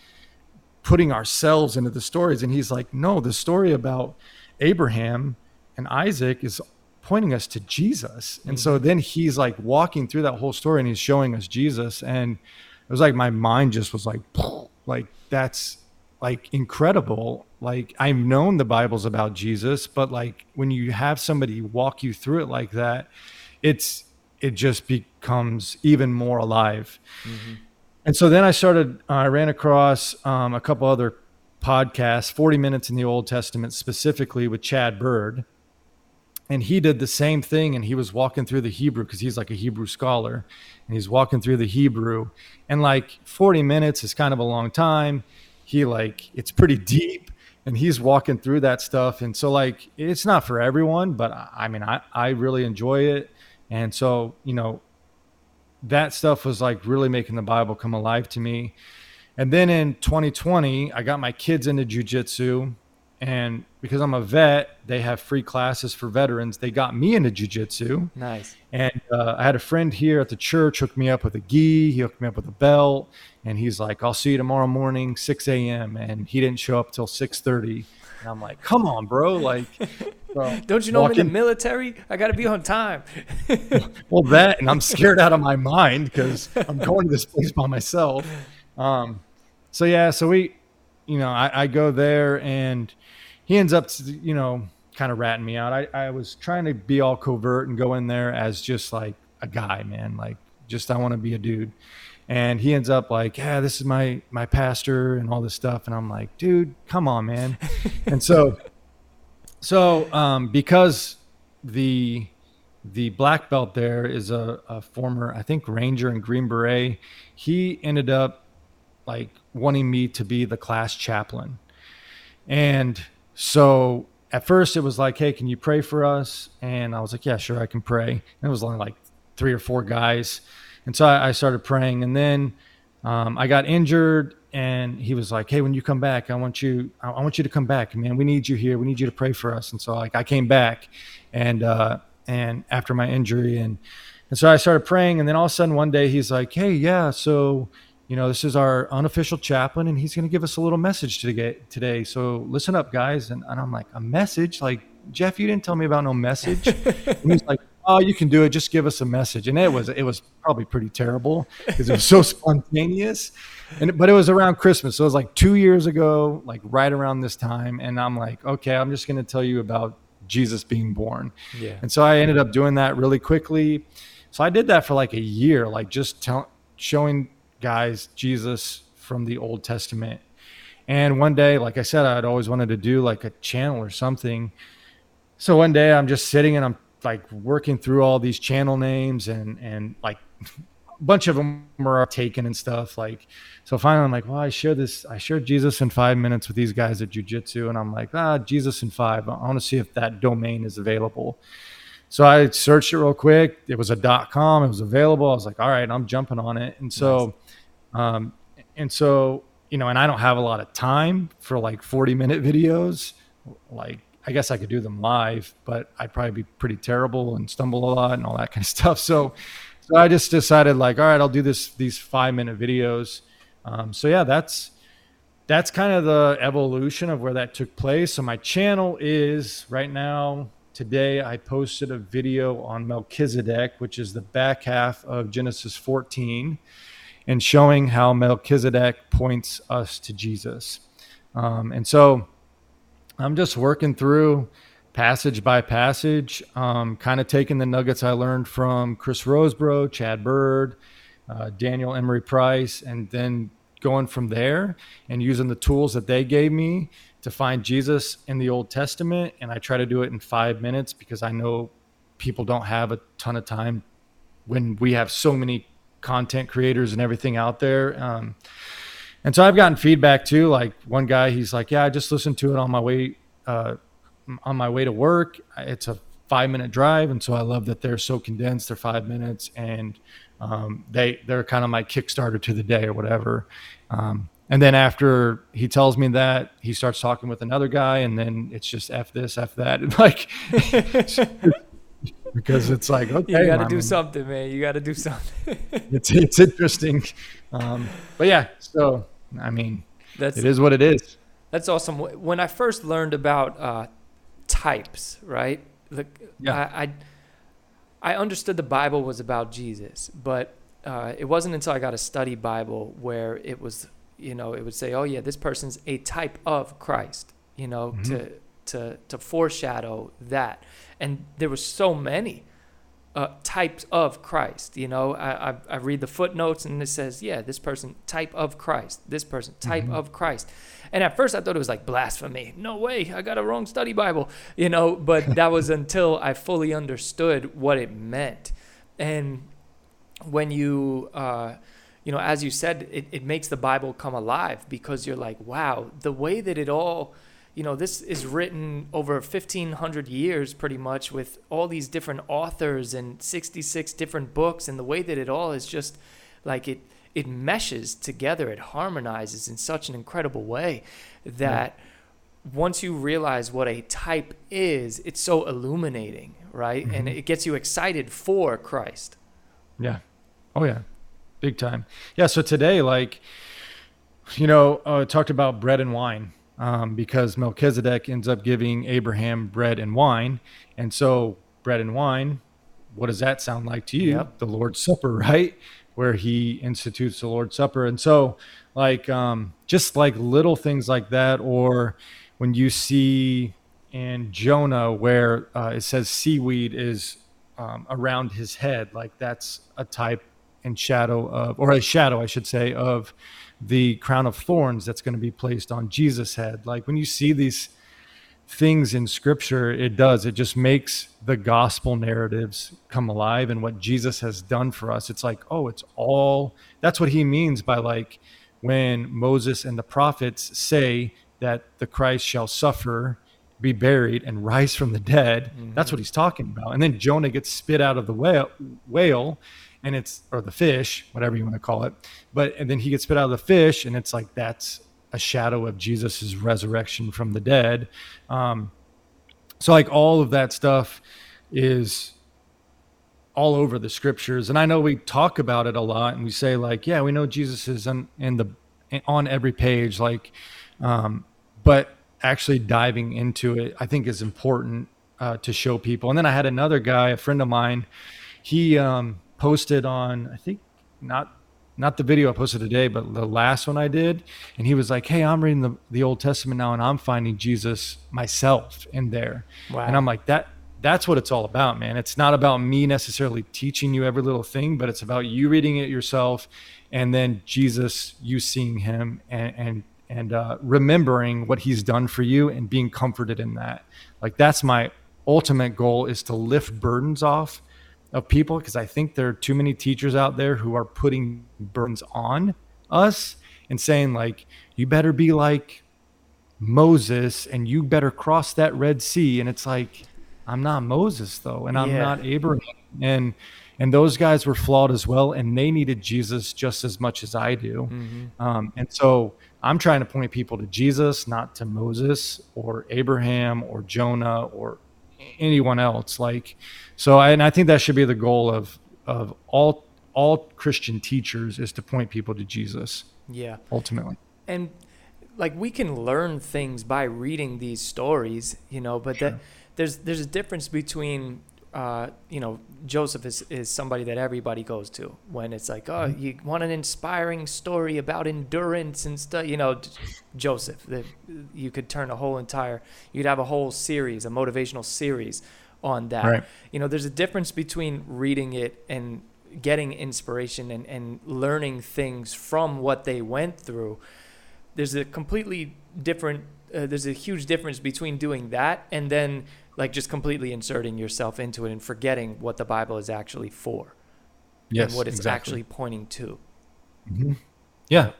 putting ourselves into the stories. And he's like, no, the story about Abraham and Isaac is pointing us to Jesus. And mm-hmm. so then he's like walking through that whole story and he's showing us Jesus. And it was like my mind just was like, like that's like incredible. Like I've known the Bible's about Jesus, but like when you have somebody walk you through it like that, it's it just becomes even more alive. Mm-hmm. And so then I started, uh, I ran across um, a couple other podcasts, 40 Minutes in the Old Testament, specifically with Chad Bird. And he did the same thing. And he was walking through the Hebrew because he's like a Hebrew scholar. And he's walking through the Hebrew. And like 40 minutes is kind of a long time. He like, it's pretty deep. And he's walking through that stuff. And so, like, it's not for everyone, but I mean, I, I really enjoy it. And so, you know, that stuff was like really making the Bible come alive to me. And then in 2020, I got my kids into jujitsu. And because I'm a vet, they have free classes for veterans. They got me into jujitsu. Nice. And uh, I had a friend here at the church hook me up with a gi. He hooked me up with a belt. And he's like, I'll see you tomorrow morning, 6 a.m. And he didn't show up till 6:30. And I'm like, come on, bro. Like, don't you know I'm in the military? I got to be on time. well, that, and I'm scared out of my mind because I'm going to this place by myself. Um, so yeah, so we, you know, I, I go there and he ends up, you know, kind of ratting me out. I, I was trying to be all covert and go in there as just like a guy, man. Like, just I want to be a dude and he ends up like yeah this is my my pastor and all this stuff and i'm like dude come on man and so so um, because the the black belt there is a, a former i think ranger and green beret he ended up like wanting me to be the class chaplain and so at first it was like hey can you pray for us and i was like yeah sure i can pray and it was only like three or four guys and so I, I started praying, and then um, I got injured, and he was like, "Hey, when you come back, I want you, I, I want you to come back, man. We need you here. We need you to pray for us." And so like I came back, and uh, and after my injury, and and so I started praying, and then all of a sudden one day he's like, "Hey, yeah, so." You know, this is our unofficial chaplain, and he's going to give us a little message today. Today, so listen up, guys. And, and I'm like, a message? Like, Jeff, you didn't tell me about no message. and he's like, oh, you can do it. Just give us a message. And it was, it was probably pretty terrible because it was so spontaneous. And, but it was around Christmas. So it was like two years ago, like right around this time. And I'm like, okay, I'm just going to tell you about Jesus being born. Yeah. And so I ended up doing that really quickly. So I did that for like a year, like just tell, showing guys Jesus from the Old Testament. And one day, like I said, I'd always wanted to do like a channel or something. So one day I'm just sitting and I'm like working through all these channel names and and like a bunch of them are taken and stuff like so finally i'm like well i share this i shared jesus in five minutes with these guys at jiu-jitsu and i'm like ah jesus in five i want to see if that domain is available so i searched it real quick it was a dot com it was available i was like all right i'm jumping on it and so nice. Um and so you know and i don't have a lot of time for like 40 minute videos like I guess I could do them live, but I'd probably be pretty terrible and stumble a lot and all that kind of stuff. So, so I just decided like, all right, I'll do this these five minute videos. Um, so yeah, that's that's kind of the evolution of where that took place. So my channel is right now. Today I posted a video on Melchizedek, which is the back half of Genesis 14, and showing how Melchizedek points us to Jesus. Um, and so I'm just working through passage by passage, um, kind of taking the nuggets I learned from Chris Rosebrough, Chad Bird, uh, Daniel Emery Price, and then going from there and using the tools that they gave me to find Jesus in the Old Testament. And I try to do it in five minutes because I know people don't have a ton of time when we have so many content creators and everything out there. Um, and so I've gotten feedback too. Like one guy, he's like, "Yeah, I just listened to it on my way uh, on my way to work. It's a five minute drive, and so I love that they're so condensed. They're five minutes, and um, they they're kind of my Kickstarter to the day or whatever." Um, and then after he tells me that, he starts talking with another guy, and then it's just f this, f that, and like because it's like okay, you got to do something, man. You got to do something. it's it's interesting, um, but yeah. So I mean, that's it is what it is. That's awesome. When I first learned about uh, types, right? Like, yeah. I, I, I understood the Bible was about Jesus, but uh, it wasn't until I got a study Bible where it was, you know, it would say, "Oh yeah, this person's a type of Christ," you know, mm-hmm. to to to foreshadow that. And there were so many uh, types of Christ. You know, I, I, I read the footnotes and it says, yeah, this person type of Christ, this person type mm-hmm. of Christ. And at first I thought it was like blasphemy. No way, I got a wrong study Bible. You know, but that was until I fully understood what it meant. And when you uh, you know, as you said, it, it makes the Bible come alive because you're like, wow, the way that it all you know, this is written over 1500 years pretty much with all these different authors and 66 different books and the way that it all is just like it it meshes together, it harmonizes in such an incredible way that yeah. once you realize what a type is, it's so illuminating, right? Mm-hmm. And it gets you excited for Christ. Yeah. Oh yeah. Big time. Yeah, so today like you know, uh, talked about bread and wine um, because Melchizedek ends up giving Abraham bread and wine. And so, bread and wine, what does that sound like to you? Yep. The Lord's Supper, right? Where he institutes the Lord's Supper. And so, like, um, just like little things like that, or when you see in Jonah where uh, it says seaweed is um, around his head, like that's a type and shadow of, or a shadow, I should say, of the crown of thorns that's going to be placed on Jesus' head. Like when you see these things in scripture, it does. It just makes the gospel narratives come alive and what Jesus has done for us. It's like, oh, it's all that's what he means by like when Moses and the prophets say that the Christ shall suffer, be buried, and rise from the dead. Mm-hmm. That's what he's talking about. And then Jonah gets spit out of the whale, whale and it's or the fish, whatever you want to call it. But and then he gets spit out of the fish, and it's like that's a shadow of Jesus's resurrection from the dead. Um, so like all of that stuff is all over the scriptures, and I know we talk about it a lot, and we say like, yeah, we know Jesus is on, in the on every page, like, um, but actually diving into it, I think is important uh, to show people. And then I had another guy, a friend of mine, he um, posted on I think not not the video I posted today, but the last one I did, and he was like, "Hey, I'm reading the the Old Testament now, and I'm finding Jesus myself in there." Wow. And I'm like, "That that's what it's all about, man. It's not about me necessarily teaching you every little thing, but it's about you reading it yourself, and then Jesus, you seeing Him, and and and uh, remembering what He's done for you, and being comforted in that. Like that's my ultimate goal is to lift burdens off of people because I think there are too many teachers out there who are putting burdens on us and saying like you better be like Moses and you better cross that Red Sea and it's like I'm not Moses though and I'm yeah. not Abraham and and those guys were flawed as well and they needed Jesus just as much as I do mm-hmm. um, and so I'm trying to point people to Jesus, not to Moses or Abraham or Jonah or anyone else. Like, so, and I think that should be the goal of of all all Christian teachers is to point people to Jesus. Yeah. Ultimately. And like we can learn things by reading these stories, you know, but sure. that there's there's a difference between uh, you know, Joseph is, is somebody that everybody goes to when it's like, oh, mm-hmm. you want an inspiring story about endurance and stuff. You know, Joseph, that you could turn a whole entire, you'd have a whole series, a motivational series on that. Right. You know, there's a difference between reading it and getting inspiration and, and learning things from what they went through. There's a completely different, uh, there's a huge difference between doing that and then like just completely inserting yourself into it and forgetting what the Bible is actually for. Yes, and what it's exactly. actually pointing to. Mm-hmm. Yeah,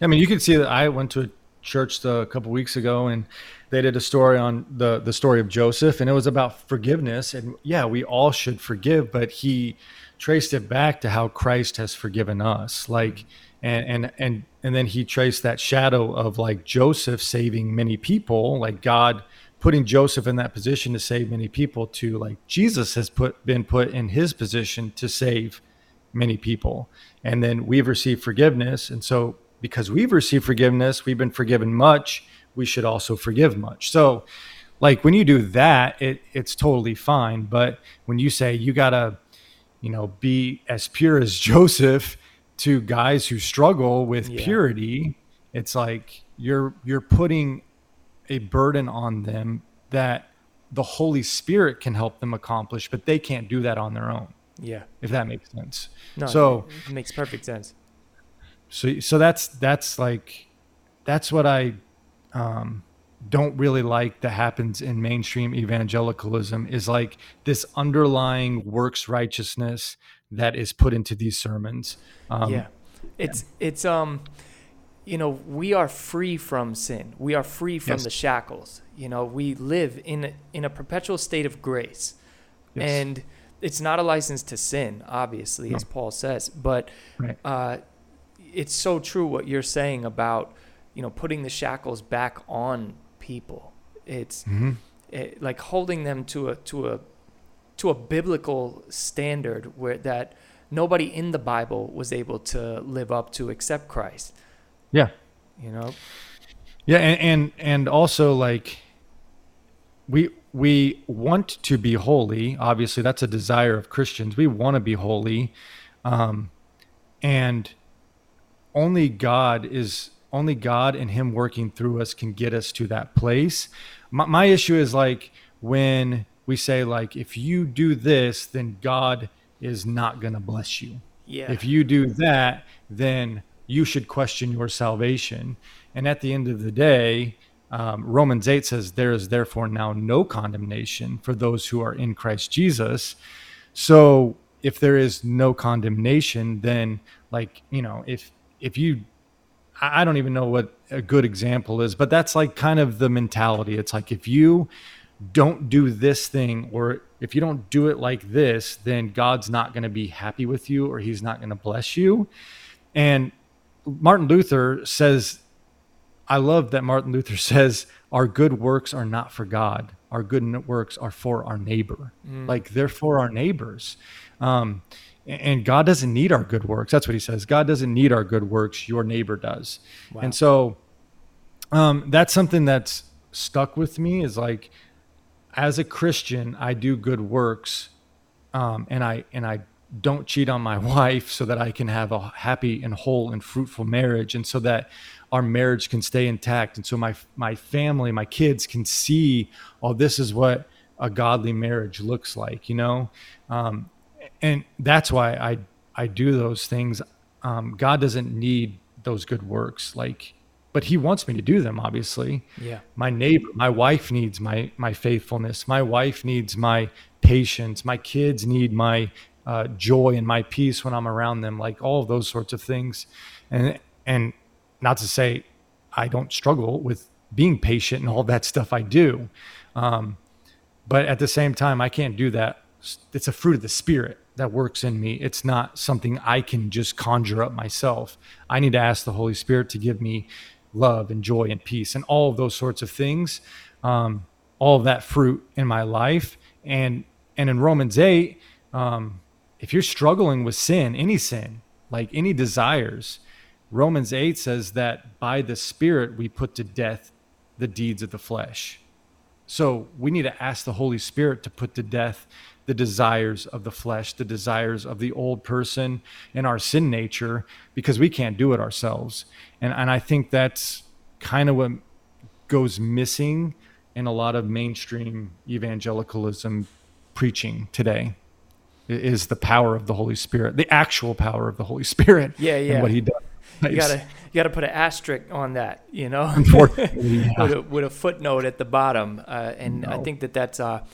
I mean, you can see that I went to a church a couple weeks ago, and they did a story on the the story of Joseph, and it was about forgiveness. And yeah, we all should forgive, but he traced it back to how Christ has forgiven us. Like, and and and and then he traced that shadow of like Joseph saving many people, like God putting Joseph in that position to save many people to like Jesus has put been put in his position to save many people. And then we've received forgiveness. And so because we've received forgiveness, we've been forgiven much, we should also forgive much. So like when you do that, it it's totally fine. But when you say you gotta, you know, be as pure as Joseph to guys who struggle with yeah. purity, it's like you're you're putting a burden on them that the Holy Spirit can help them accomplish, but they can't do that on their own. Yeah. If that makes sense. No, so it makes perfect sense. So so that's that's like that's what I um don't really like that happens in mainstream evangelicalism is like this underlying works righteousness that is put into these sermons. Um, yeah. It's yeah. it's um you know, we are free from sin. We are free from yes. the shackles. You know, we live in in a perpetual state of grace. Yes. And it's not a license to sin, obviously, no. as Paul says, but right. uh, it's so true what you're saying about, you know, putting the shackles back on people. It's mm-hmm. it, like holding them to a to a to a biblical standard where that nobody in the Bible was able to live up to except Christ. Yeah. You know. Yeah, and and, and also like we we want to be holy. Obviously, that's a desire of Christians. We want to be holy, um, and only God is only God and Him working through us can get us to that place. My, my issue is like when we say like if you do this, then God is not going to bless you. Yeah. If you do that, then you should question your salvation. And at the end of the day, um, Romans 8 says, There is therefore now no condemnation for those who are in Christ Jesus. So if there is no condemnation, then, like, you know, if, if you, I don't even know what a good example is, but that's like kind of the mentality. It's like if you don't do this thing or if you don't do it like this, then God's not going to be happy with you or he's not going to bless you. And Martin Luther says, I love that Martin Luther says, our good works are not for God. Our good works are for our neighbor. Mm. Like they're for our neighbors. Um, and God doesn't need our good works. That's what he says. God doesn't need our good works. Your neighbor does. Wow. And so um, that's something that's stuck with me is like, as a Christian, I do good works, um, and I and I don't cheat on my wife so that I can have a happy and whole and fruitful marriage and so that our marriage can stay intact and so my my family my kids can see oh this is what a godly marriage looks like you know um, and that's why I I do those things um, God doesn't need those good works like but he wants me to do them obviously yeah my neighbor my wife needs my my faithfulness my wife needs my patience my kids need my uh, joy and my peace when I'm around them, like all of those sorts of things. And and not to say I don't struggle with being patient and all that stuff. I do, um, but at the same time, I can't do that. It's a fruit of the spirit that works in me. It's not something I can just conjure up myself. I need to ask the Holy Spirit to give me love and joy and peace and all of those sorts of things, um, all of that fruit in my life. And and in Romans eight, um, if you're struggling with sin, any sin, like any desires, Romans eight says that by the Spirit we put to death the deeds of the flesh. So we need to ask the Holy Spirit to put to death the desires of the flesh, the desires of the old person and our sin nature, because we can't do it ourselves. And and I think that's kind of what goes missing in a lot of mainstream evangelicalism preaching today is the power of the Holy Spirit, the actual power of the Holy Spirit. Yeah, yeah. And what he does. You gotta you gotta put an asterisk on that, you know, with, a, with a footnote at the bottom. Uh, and I think that that's, uh,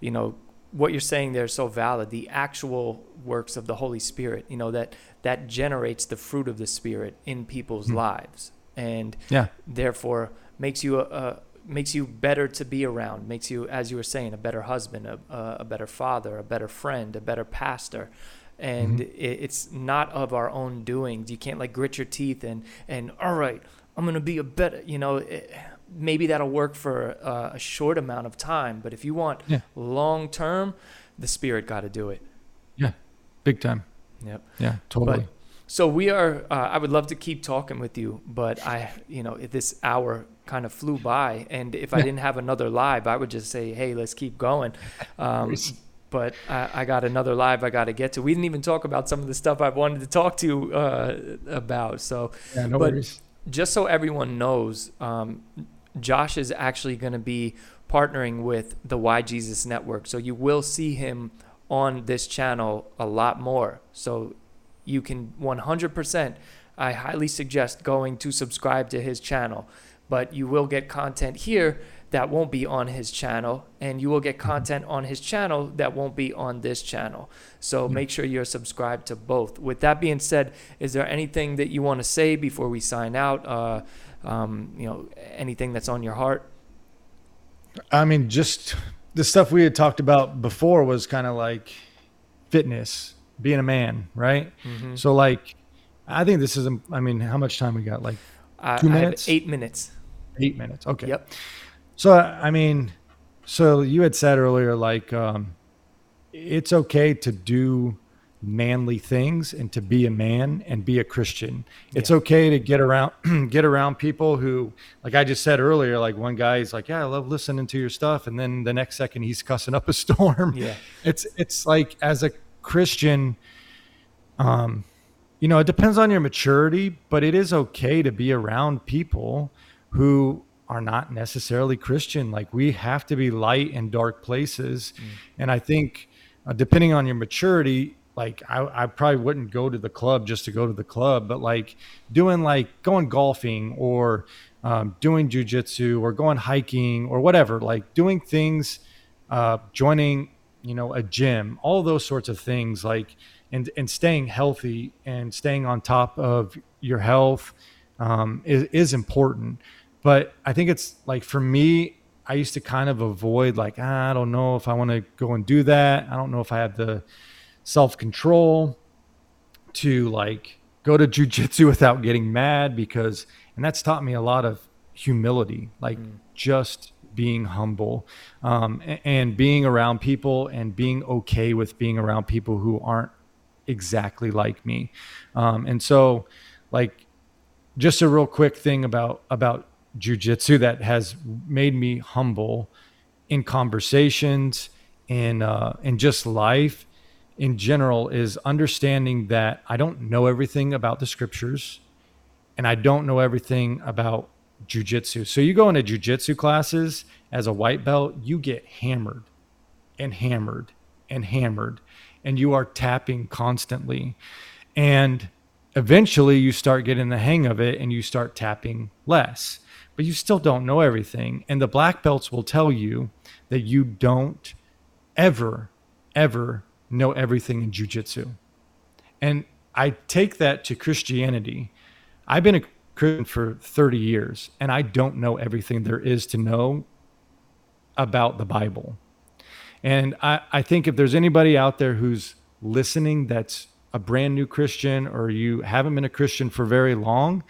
you know, what you're saying there is so valid. The actual works of the Holy Spirit, you know, that that generates the fruit of the Spirit in people's Mhm. lives, and Yeah. therefore makes you a, a makes you better to be around. Makes you, as you were saying, a better husband, a, a a better father, a better friend, a better pastor. And Mhm. it, it's not of our own doings. You can't like grit your teeth and and all right, I'm gonna be a better. You know, it, maybe that'll work for uh, a short amount of time, but if you want Yeah. long term, the Spirit got to do it. Yeah, big time. Yep. Yeah, totally. So we are. Uh, I would love to keep talking with you, but I, you know, this hour kind of flew by, and if I didn't have another live, I would just say, "Hey, let's keep going." Um, but I, I got another live I got to get to. We didn't even talk about some of the stuff I wanted to talk to you uh, about. So yeah, no but- worries. just so everyone knows, um, Josh is actually going to be partnering with the Why Jesus Network. So you will see him on this channel a lot more. So you can 100%, I highly suggest going to subscribe to his channel. But you will get content here that won't be on his channel, and you will get content on his channel that won't be on this channel. So make sure you're subscribed to both. With that being said, is there anything that you want to say before we sign out? Uh, um, you know, anything that's on your heart? I mean, just the stuff we had talked about before was kind of like fitness, being a man, right? Mm-hmm. So, like, I think this is, I mean, how much time we got? Like I, two I minutes? eight minutes. eight minutes. Okay. Yep. So, I mean, so you had said earlier, like, um, it's okay to do manly things and to be a man and be a Christian. It's Yeah. okay to get around get around people who like I just said earlier like one guy is like, "Yeah, I love listening to your stuff." And then the next second he's cussing up a storm. Yeah. It's it's like as a Christian um you know, it depends on your maturity, but it is okay to be around people who are not necessarily Christian. Like we have to be light in dark places. And I think uh, depending on your maturity, like I, I probably wouldn't go to the club just to go to the club, but like doing like going golfing or um, doing jujitsu or going hiking or whatever, like doing things, uh, joining, you know, a gym, all those sorts of things, like and and staying healthy and staying on top of your health um, is is important. But I think it's like for me, I used to kind of avoid like ah, I don't know if I want to go and do that. I don't know if I have the self control to like go to jujitsu without getting mad because and that's taught me a lot of humility, like Mm. just being humble um, a- and being around people and being okay with being around people who aren't exactly like me. Um, and so, like, just a real quick thing about about jujitsu that has made me humble in conversations, in uh, in just life in general, is understanding that I don't know everything about the scriptures, and I don't know everything about jujitsu. So you go into jujitsu classes as a white belt, you get hammered and hammered and hammered, and you are tapping constantly. And eventually you start getting the hang of it and you start tapping less, but you still don't know everything. And the black belts will tell you that you don't ever, ever know everything in jujitsu. And I take that to Christianity. I've been a Christian for 30 years and I don't know everything there is to know about the Bible. And I, I think if there's anybody out there who's listening that's a brand new Christian or you haven't been a Christian for very long,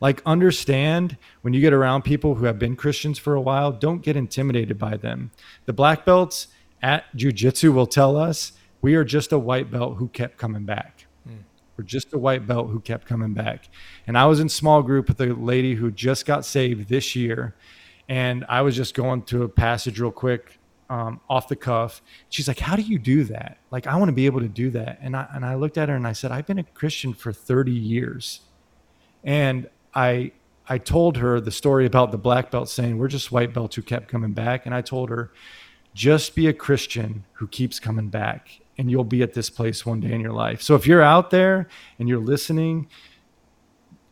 Like, understand when you get around people who have been Christians for a while, don't get intimidated by them. The black belts at jujitsu will tell us we are just a white belt who kept coming back. Mm. We're just a white belt who kept coming back. And I was in small group with a lady who just got saved this year. And I was just going to a passage real quick um, off the cuff. She's like, "How do you do that? Like, I want to be able to do that." And I and I looked at her and I said, "I've been a Christian for 30 years," and I I told her the story about the black belt saying, "We're just white belts who kept coming back," and I told her, "Just be a Christian who keeps coming back, and you'll be at this place one day in your life." So if you're out there and you're listening.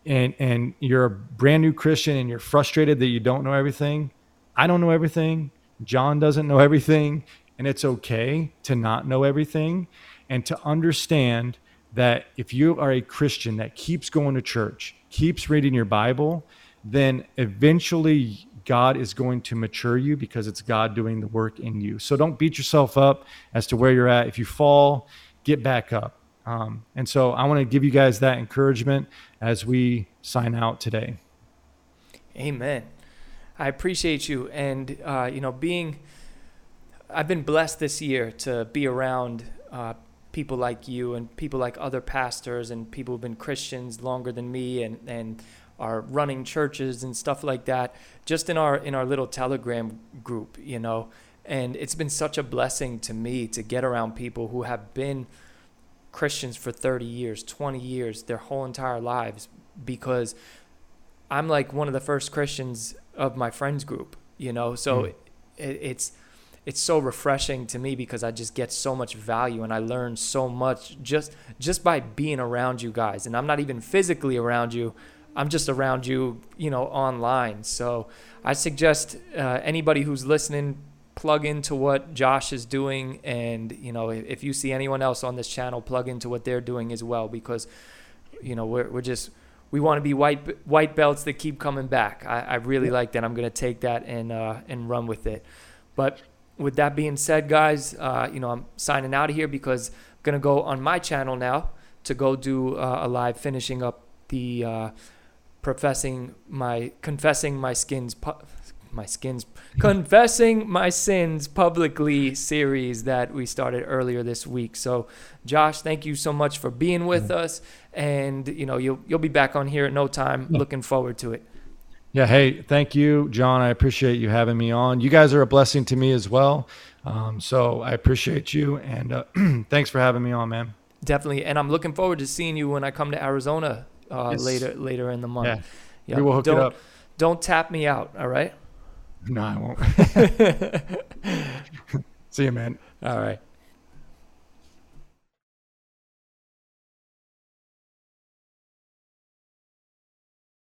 And, and you're a brand new Christian and you're frustrated that you don't know everything. I don't know everything John doesn't know everything, and it's okay to not know everything and to understand that if you are a Christian that keeps going to church, keeps reading your Bible, then eventually God is going to mature you because it's God doing the work in you. So don't beat yourself up as to where you're at. If you fall, get back up. Um, and so I want to give you guys that encouragement as we sign out today. Amen. I appreciate you, and uh, you know, being. I've been blessed this year to be around uh, people like you and people like other pastors and people who've been Christians longer than me and and are running churches and stuff like that. Just in our in our little Telegram group, you know, and it's been such a blessing to me to get around people who have been Christians for 30 years, 20 years, their whole entire lives because I'm like one of the first Christians of my friends group, you know. So mm. it, it's it's so refreshing to me because I just get so much value and I learn so much just just by being around you guys. And I'm not even physically around you. I'm just around you, you know, online. So I suggest uh, anybody who's listening plug into what Josh is doing and you know if you see anyone else on this channel plug into what they're doing as well because you know we're we're just we want to be white white belts that keep coming back. I, I really yeah. like that. I'm going to take that and uh, and run with it. But with that being said, guys, uh, you know I'm signing out of here because I'm going to go on my channel now to go do uh, a live finishing up the uh, professing my confessing my skins pu- my skins confessing my sins publicly series that we started earlier this week. So, Josh, thank you so much for being with us, and you know you'll you'll be back on here at no time. Yeah. Looking forward to it. Yeah. Hey, thank you, John. I appreciate you having me on. You guys are a blessing to me as well. Um, so I appreciate you, and uh, thanks for having me on, man. Definitely, and I'm looking forward to seeing you when I come to Arizona uh, later later in the month. Yeah. yeah. We will hook don't, it up. Don't tap me out. All right. No, I won't. See you, man. All right.